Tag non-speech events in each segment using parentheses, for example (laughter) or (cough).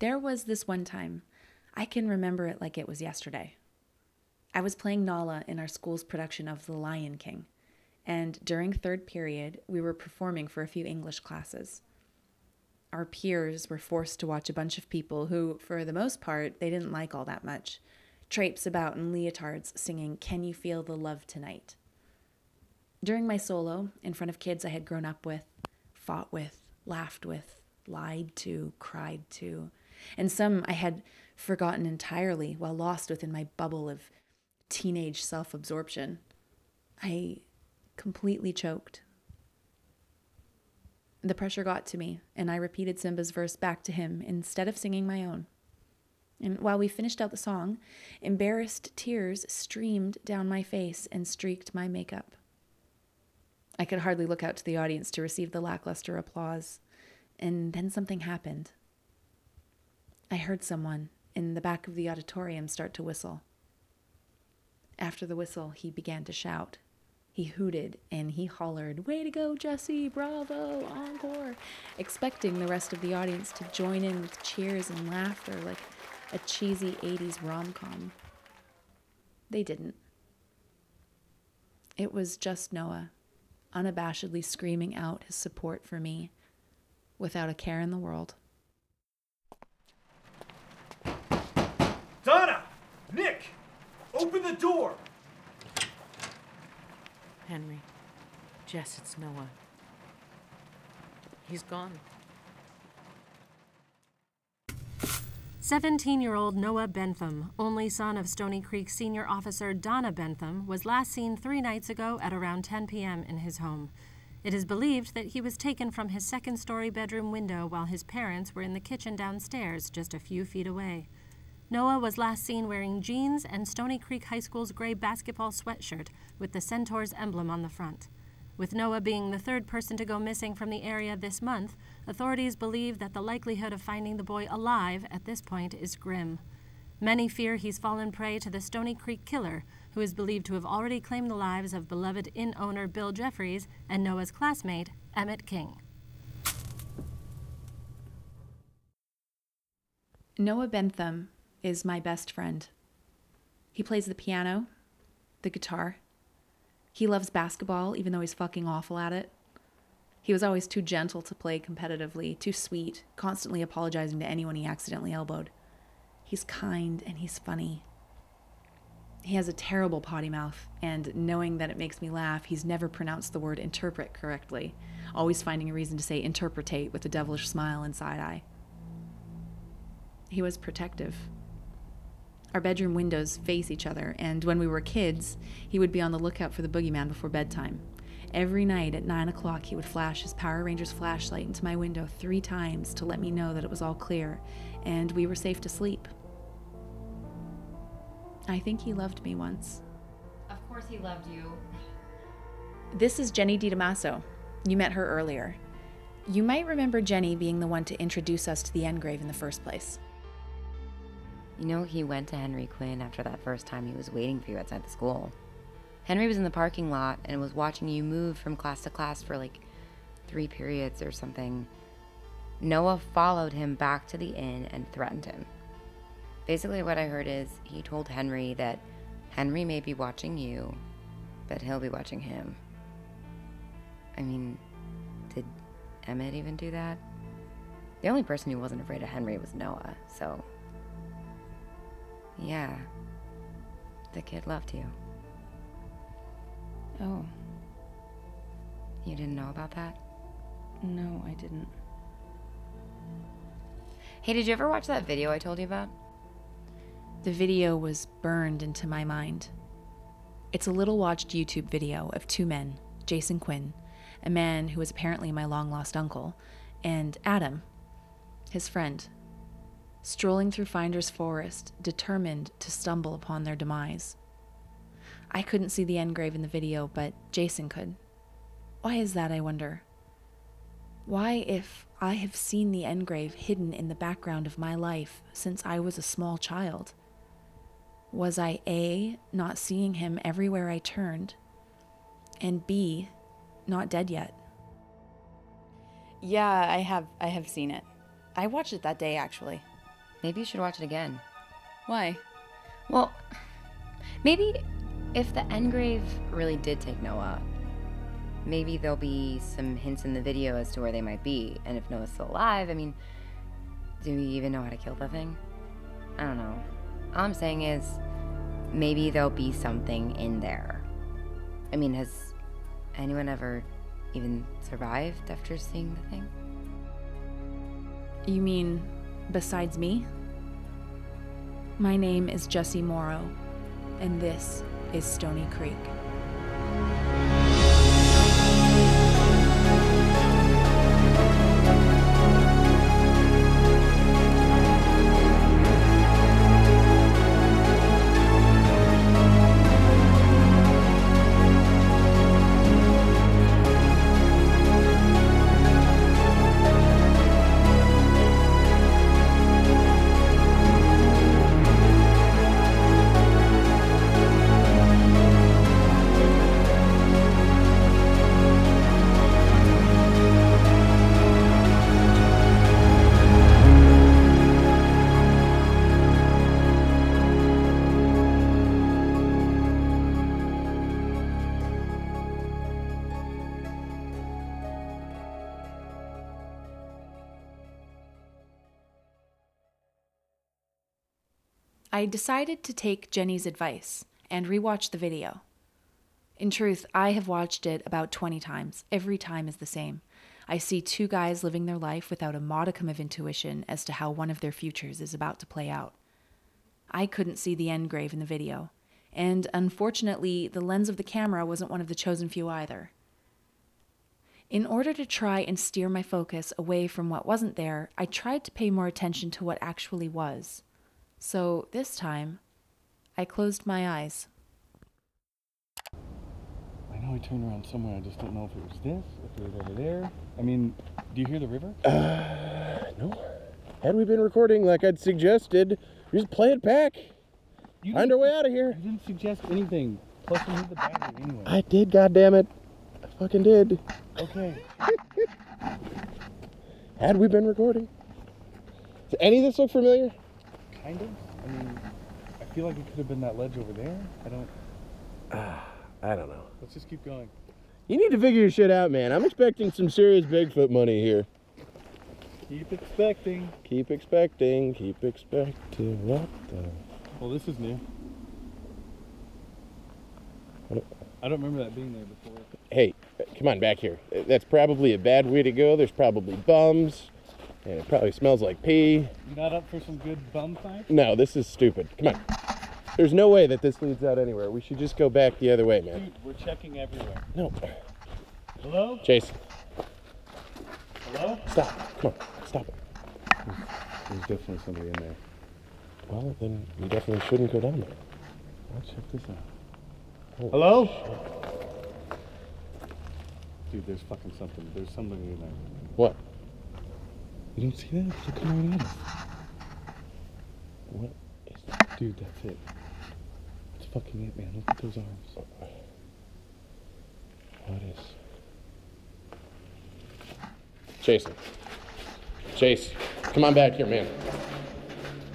There was this one time, I can remember it like it was yesterday. I was playing Nala in our school's production of The Lion King, and during third period, we were performing for a few English classes. Our peers were forced to watch a bunch of people who, for the most part, they didn't like all that much, traipse about in leotards singing Can You Feel the Love Tonight? During my solo, in front of kids I had grown up with, fought with, laughed with, lied to, cried to, and some I had forgotten entirely while lost within my bubble of teenage self absorption, I completely choked. The pressure got to me, and I repeated Simba's verse back to him instead of singing my own. And while we finished out the song, embarrassed tears streamed down my face and streaked my makeup. I could hardly look out to the audience to receive the lackluster applause. And then something happened. I heard someone in the back of the auditorium start to whistle. After the whistle, he began to shout. He hooted and he hollered, Way to go, Jesse! Bravo! Encore! Expecting the rest of the audience to join in with cheers and laughter like a cheesy 80s rom com. They didn't. It was just Noah unabashedly screaming out his support for me without a care in the world. Donna! Nick! Open the door! Henry. Jess, it's Noah. He's gone. 17 year old Noah Bentham, only son of Stony Creek senior officer Donna Bentham, was last seen three nights ago at around 10 p.m. in his home. It is believed that he was taken from his second story bedroom window while his parents were in the kitchen downstairs, just a few feet away. Noah was last seen wearing jeans and Stony Creek High School's gray basketball sweatshirt with the Centaurs emblem on the front. With Noah being the third person to go missing from the area this month, authorities believe that the likelihood of finding the boy alive at this point is grim. Many fear he's fallen prey to the Stony Creek killer, who is believed to have already claimed the lives of beloved inn owner Bill Jeffries and Noah's classmate, Emmett King. Noah Bentham is my best friend. He plays the piano, the guitar, he loves basketball, even though he's fucking awful at it. He was always too gentle to play competitively, too sweet, constantly apologizing to anyone he accidentally elbowed. He's kind and he's funny. He has a terrible potty mouth, and knowing that it makes me laugh, he's never pronounced the word interpret correctly, always finding a reason to say interpretate with a devilish smile and side eye. He was protective, our bedroom windows face each other, and when we were kids, he would be on the lookout for the boogeyman before bedtime. Every night at 9 o'clock, he would flash his Power Rangers flashlight into my window three times to let me know that it was all clear and we were safe to sleep. I think he loved me once. Of course, he loved you. This is Jenny DiDamaso. You met her earlier. You might remember Jenny being the one to introduce us to the Engrave in the first place. You know, he went to Henry Quinn after that first time he was waiting for you outside the school. Henry was in the parking lot and was watching you move from class to class for like three periods or something. Noah followed him back to the inn and threatened him. Basically, what I heard is he told Henry that Henry may be watching you, but he'll be watching him. I mean, did Emmett even do that? The only person who wasn't afraid of Henry was Noah, so yeah. The kid loved you. Oh. You didn't know about that? No, I didn't. Hey, did you ever watch that video I told you about? The video was burned into my mind. It's a little watched YouTube video of two men, Jason Quinn, a man who was apparently my long lost uncle, and Adam, his friend, strolling through Finder's Forest, determined to stumble upon their demise. I couldn't see the engrave in the video, but Jason could. Why is that, I wonder? Why, if I have seen the engrave hidden in the background of my life since I was a small child? Was I A, not seeing him everywhere I turned, and B, not dead yet? Yeah, I have I have seen it. I watched it that day actually. Maybe you should watch it again. Why? Well, maybe if the Engrave really did take Noah, maybe there'll be some hints in the video as to where they might be. And if Noah's still alive, I mean, do we even know how to kill the thing? I don't know. All I'm saying is, maybe there'll be something in there. I mean, has anyone ever even survived after seeing the thing? You mean besides me? My name is Jesse Morrow, and this is Stony Creek. I decided to take Jenny's advice and rewatch the video. In truth, I have watched it about 20 times. Every time is the same. I see two guys living their life without a modicum of intuition as to how one of their futures is about to play out. I couldn't see the engrave in the video, and unfortunately, the lens of the camera wasn't one of the chosen few either. In order to try and steer my focus away from what wasn't there, I tried to pay more attention to what actually was. So this time, I closed my eyes. I know I turned around somewhere. I just don't know if it was this, if it was over there. I mean, do you hear the river? Uh, no. Had we been recording like I'd suggested, we just play it back. You Find our way out of here. You didn't suggest anything. Plus, we need the battery anyway. I did, goddammit. I fucking did. Okay. (laughs) Had we been recording? Does any of this look familiar? Kind of. I mean, I feel like it could have been that ledge over there. I don't. (sighs) I don't know. Let's just keep going. You need to figure your shit out, man. I'm expecting some serious Bigfoot money here. Keep expecting. Keep expecting, keep expecting. What the? Well, this is new. What- I don't remember that being there before. Hey, come on back here. That's probably a bad way to go. There's probably bums, and it probably smells like pee. You not up for some good bum fight? No, this is stupid. Come on. There's no way that this leads out anywhere. We should just go back the other way, man. Dude, we're checking everywhere. No. Hello? Jason, Hello? stop. Come on, stop it. There's definitely somebody in there. Well, then we definitely shouldn't go down there. Let's check this out. Oh, Hello? Dude, there's fucking something. There's somebody in there. What? You don't see that? They're coming right at us. What is that? Dude, that's it. That's fucking it, man. Look at those arms. What is? Jason. Chase, come on back here, man.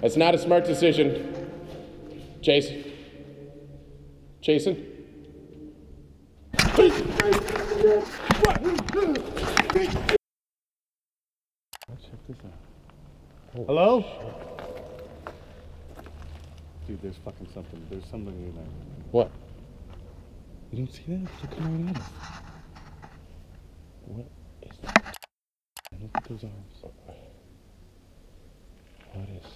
That's not a smart decision. Jason. Jason? Let's check this out. Oh, Hello? Dude, there's fucking something. There's something in there. What? You don't see that? They're coming right at us. What is that? Look at those arms. What is?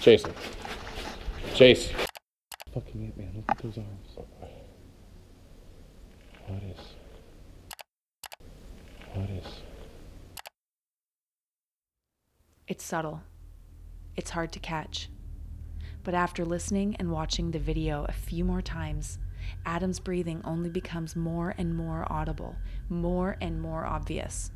Jason. Chase. Fucking it, man. Look at those arms. What is? What is? It's subtle. It's hard to catch. But after listening and watching the video a few more times, Adam's breathing only becomes more and more audible, more and more obvious.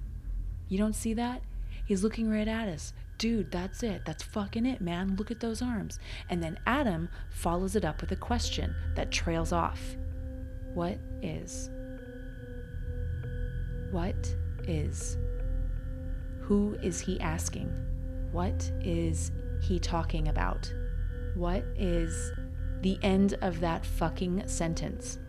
You don't see that? He's looking right at us. Dude, that's it. That's fucking it, man. Look at those arms. And then Adam follows it up with a question that trails off What is? What is? Who is he asking? What is he talking about? What is the end of that fucking sentence?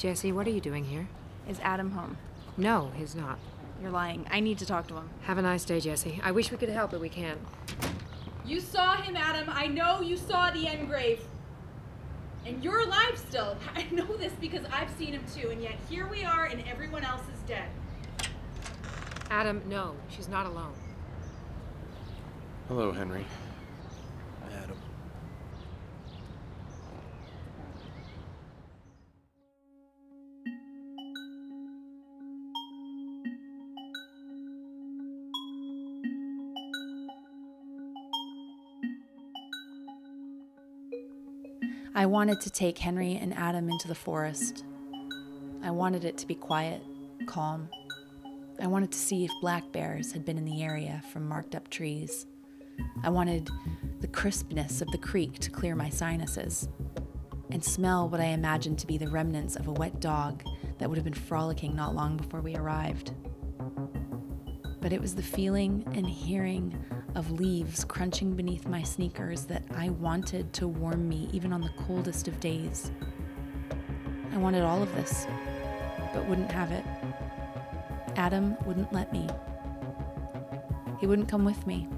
Jesse, what are you doing here? Is Adam home? No, he's not. You're lying. I need to talk to him. Have a nice day, Jesse. I wish we could help, but we can't. You saw him, Adam. I know you saw the engrave. And you're alive still. (laughs) I know this because I've seen him too, and yet here we are and everyone else is dead. Adam, no, she's not alone. Hello, Henry. Adam. I wanted to take Henry and Adam into the forest. I wanted it to be quiet, calm. I wanted to see if black bears had been in the area from marked up trees. I wanted the crispness of the creek to clear my sinuses and smell what I imagined to be the remnants of a wet dog that would have been frolicking not long before we arrived. But it was the feeling and hearing of leaves crunching beneath my sneakers that I wanted to warm me even on the coldest of days. I wanted all of this, but wouldn't have it. Adam wouldn't let me. He wouldn't come with me.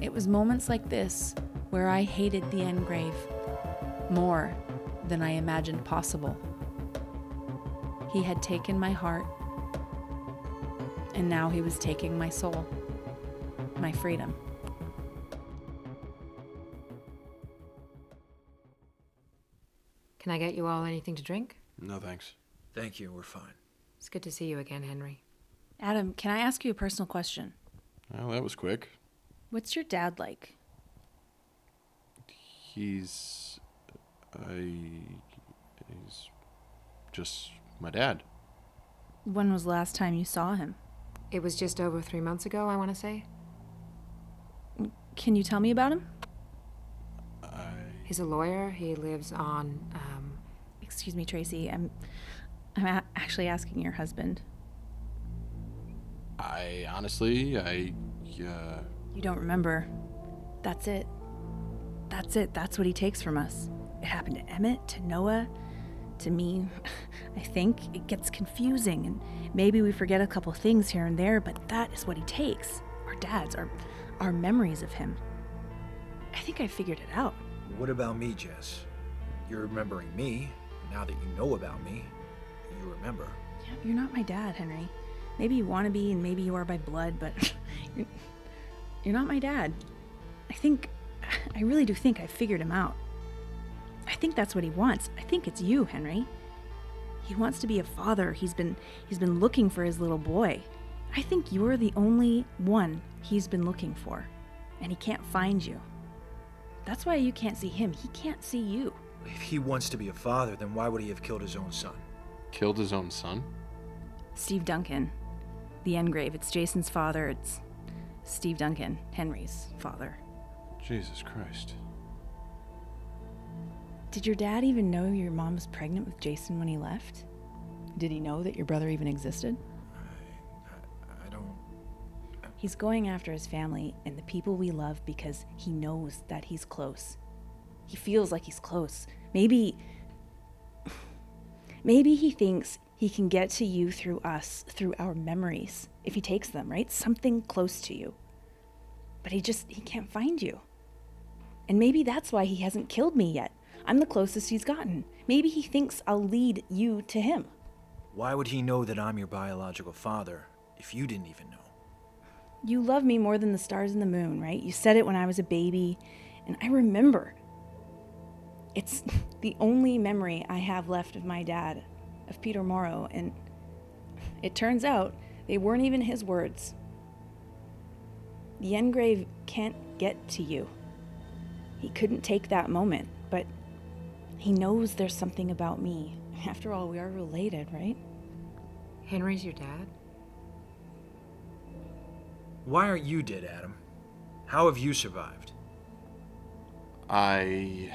It was moments like this where I hated the engrave more than I imagined possible. He had taken my heart, and now he was taking my soul, my freedom. Can I get you all anything to drink? No, thanks. Thank you, we're fine. It's good to see you again, Henry. Adam, can I ask you a personal question? Well, that was quick. What's your dad like? He's. I. He's. just my dad. When was the last time you saw him? It was just over three months ago, I want to say. Can you tell me about him? I. He's a lawyer. He lives on, um, Excuse me, Tracy. I'm I'm a- actually asking your husband. I honestly, I. Uh, You don't remember. That's it. That's it. That's what he takes from us. It happened to Emmett, to Noah, to me. (laughs) I think it gets confusing and maybe we forget a couple things here and there, but that is what he takes. Our dads, our our memories of him. I think I figured it out. What about me, Jess? You're remembering me. Now that you know about me, you remember. Yeah, You're not my dad, Henry. Maybe you want to be, and maybe you are by blood, but (laughs) you're, you're not my dad. I think, (sighs) I really do think I figured him out. I think that's what he wants. I think it's you, Henry. He wants to be a father. He's been he's been looking for his little boy. I think you're the only one he's been looking for, and he can't find you. That's why you can't see him. He can't see you. If he wants to be a father, then why would he have killed his own son? killed his own son? Steve Duncan, the engrave. It's Jason's father. It's Steve Duncan, Henry's father. Jesus Christ. Did your dad even know your mom was pregnant with Jason when he left? Did he know that your brother even existed? He's going after his family and the people we love because he knows that he's close. He feels like he's close. Maybe. Maybe he thinks he can get to you through us, through our memories, if he takes them, right? Something close to you. But he just. he can't find you. And maybe that's why he hasn't killed me yet. I'm the closest he's gotten. Maybe he thinks I'll lead you to him. Why would he know that I'm your biological father if you didn't even know? You love me more than the stars and the moon, right? You said it when I was a baby, and I remember. It's (laughs) the only memory I have left of my dad, of Peter Morrow, and it turns out they weren't even his words. The engrave can't get to you. He couldn't take that moment, but he knows there's something about me. (laughs) After all, we are related, right? Henry's your dad? Why aren't you dead, Adam? How have you survived? I.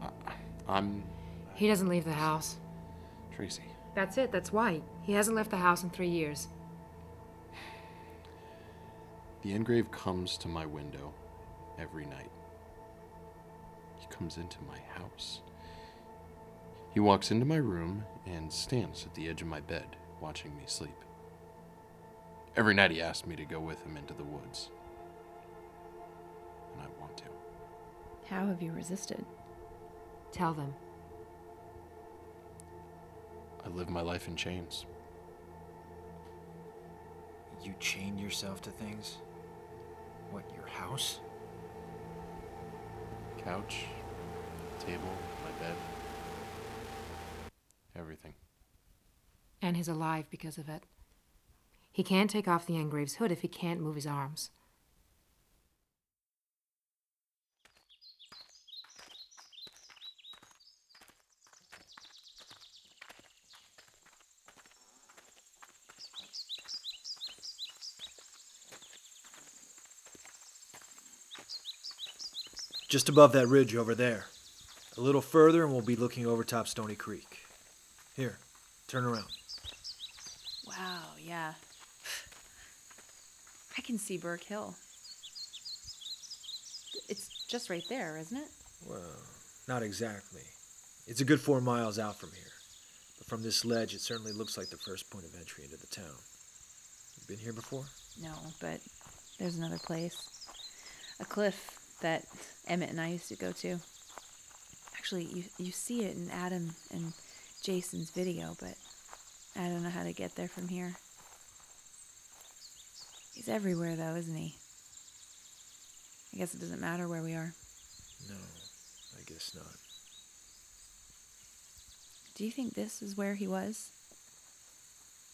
I- I'm. He doesn't leave the house. Tracy. That's it, that's why. He hasn't left the house in three years. The engrave comes to my window every night. He comes into my house. He walks into my room and stands at the edge of my bed, watching me sleep. Every night he asks me to go with him into the woods. And I want to. How have you resisted? Tell them. I live my life in chains. You chain yourself to things? What, your house? Couch, table, my bed. Everything. And he's alive because of it. He can't take off the engrave's hood if he can't move his arms. Just above that ridge over there. A little further, and we'll be looking over top Stony Creek. Here, turn around. Wow, yeah. I can see Burke Hill. It's just right there, isn't it? Well, not exactly. It's a good four miles out from here. But from this ledge, it certainly looks like the first point of entry into the town. You been here before? No, but there's another place. A cliff that Emmett and I used to go to. Actually, you, you see it in Adam and Jason's video, but I don't know how to get there from here. He's everywhere, though, isn't he? I guess it doesn't matter where we are. No, I guess not. Do you think this is where he was?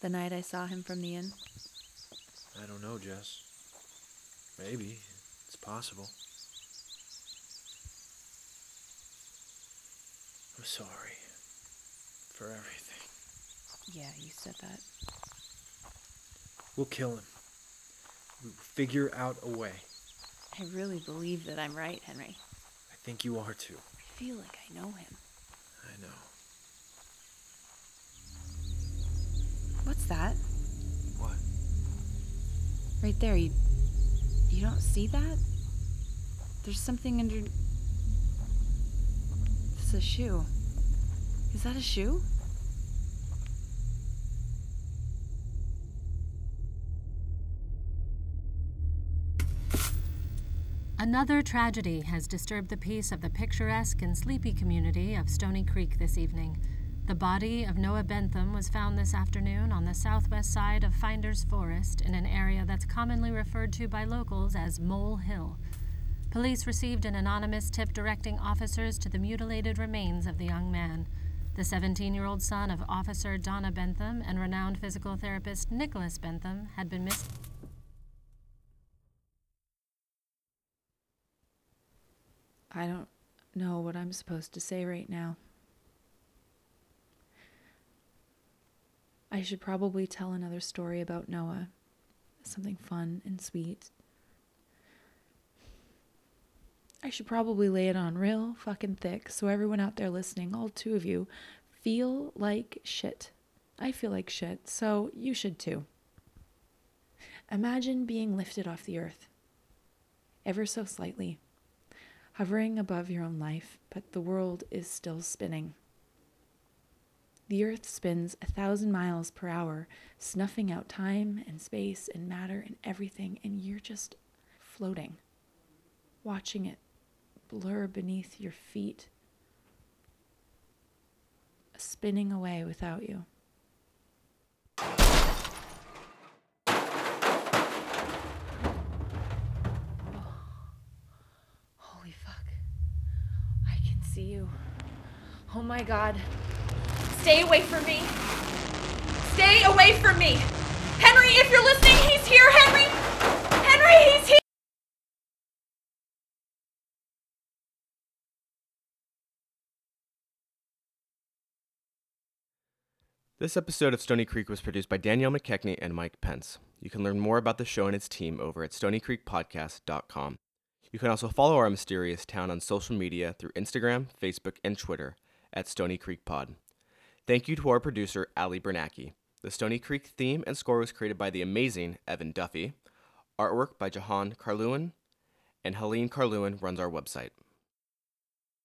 The night I saw him from the inn? I don't know, Jess. Maybe. It's possible. I'm sorry. For everything. Yeah, you said that. We'll kill him. Figure out a way. I really believe that I'm right, Henry. I think you are too. I feel like I know him. I know. What's that? What? Right there, you you don't see that? There's something under It's a shoe. Is that a shoe? Another tragedy has disturbed the peace of the picturesque and sleepy community of Stony Creek this evening. The body of Noah Bentham was found this afternoon on the southwest side of Finders Forest in an area that's commonly referred to by locals as Mole Hill. Police received an anonymous tip directing officers to the mutilated remains of the young man. The 17 year old son of Officer Donna Bentham and renowned physical therapist Nicholas Bentham had been missing. I don't know what I'm supposed to say right now. I should probably tell another story about Noah. Something fun and sweet. I should probably lay it on real fucking thick so everyone out there listening, all two of you, feel like shit. I feel like shit, so you should too. Imagine being lifted off the earth, ever so slightly, hovering above your own life, but the world is still spinning. The earth spins a thousand miles per hour, snuffing out time and space and matter and everything, and you're just floating, watching it blur beneath your feet, spinning away without you. Oh my god. Stay away from me. Stay away from me. Henry, if you're listening, he's here. Henry! Henry, he's here! This episode of Stony Creek was produced by Danielle McKechnie and Mike Pence. You can learn more about the show and its team over at stonycreekpodcast.com. You can also follow our mysterious town on social media through Instagram, Facebook, and Twitter at Stony Creek Pod. Thank you to our producer, Ali Bernacki. The Stony Creek theme and score was created by the amazing Evan Duffy. Artwork by Jahan Carlewin, and Helene Carlewin runs our website.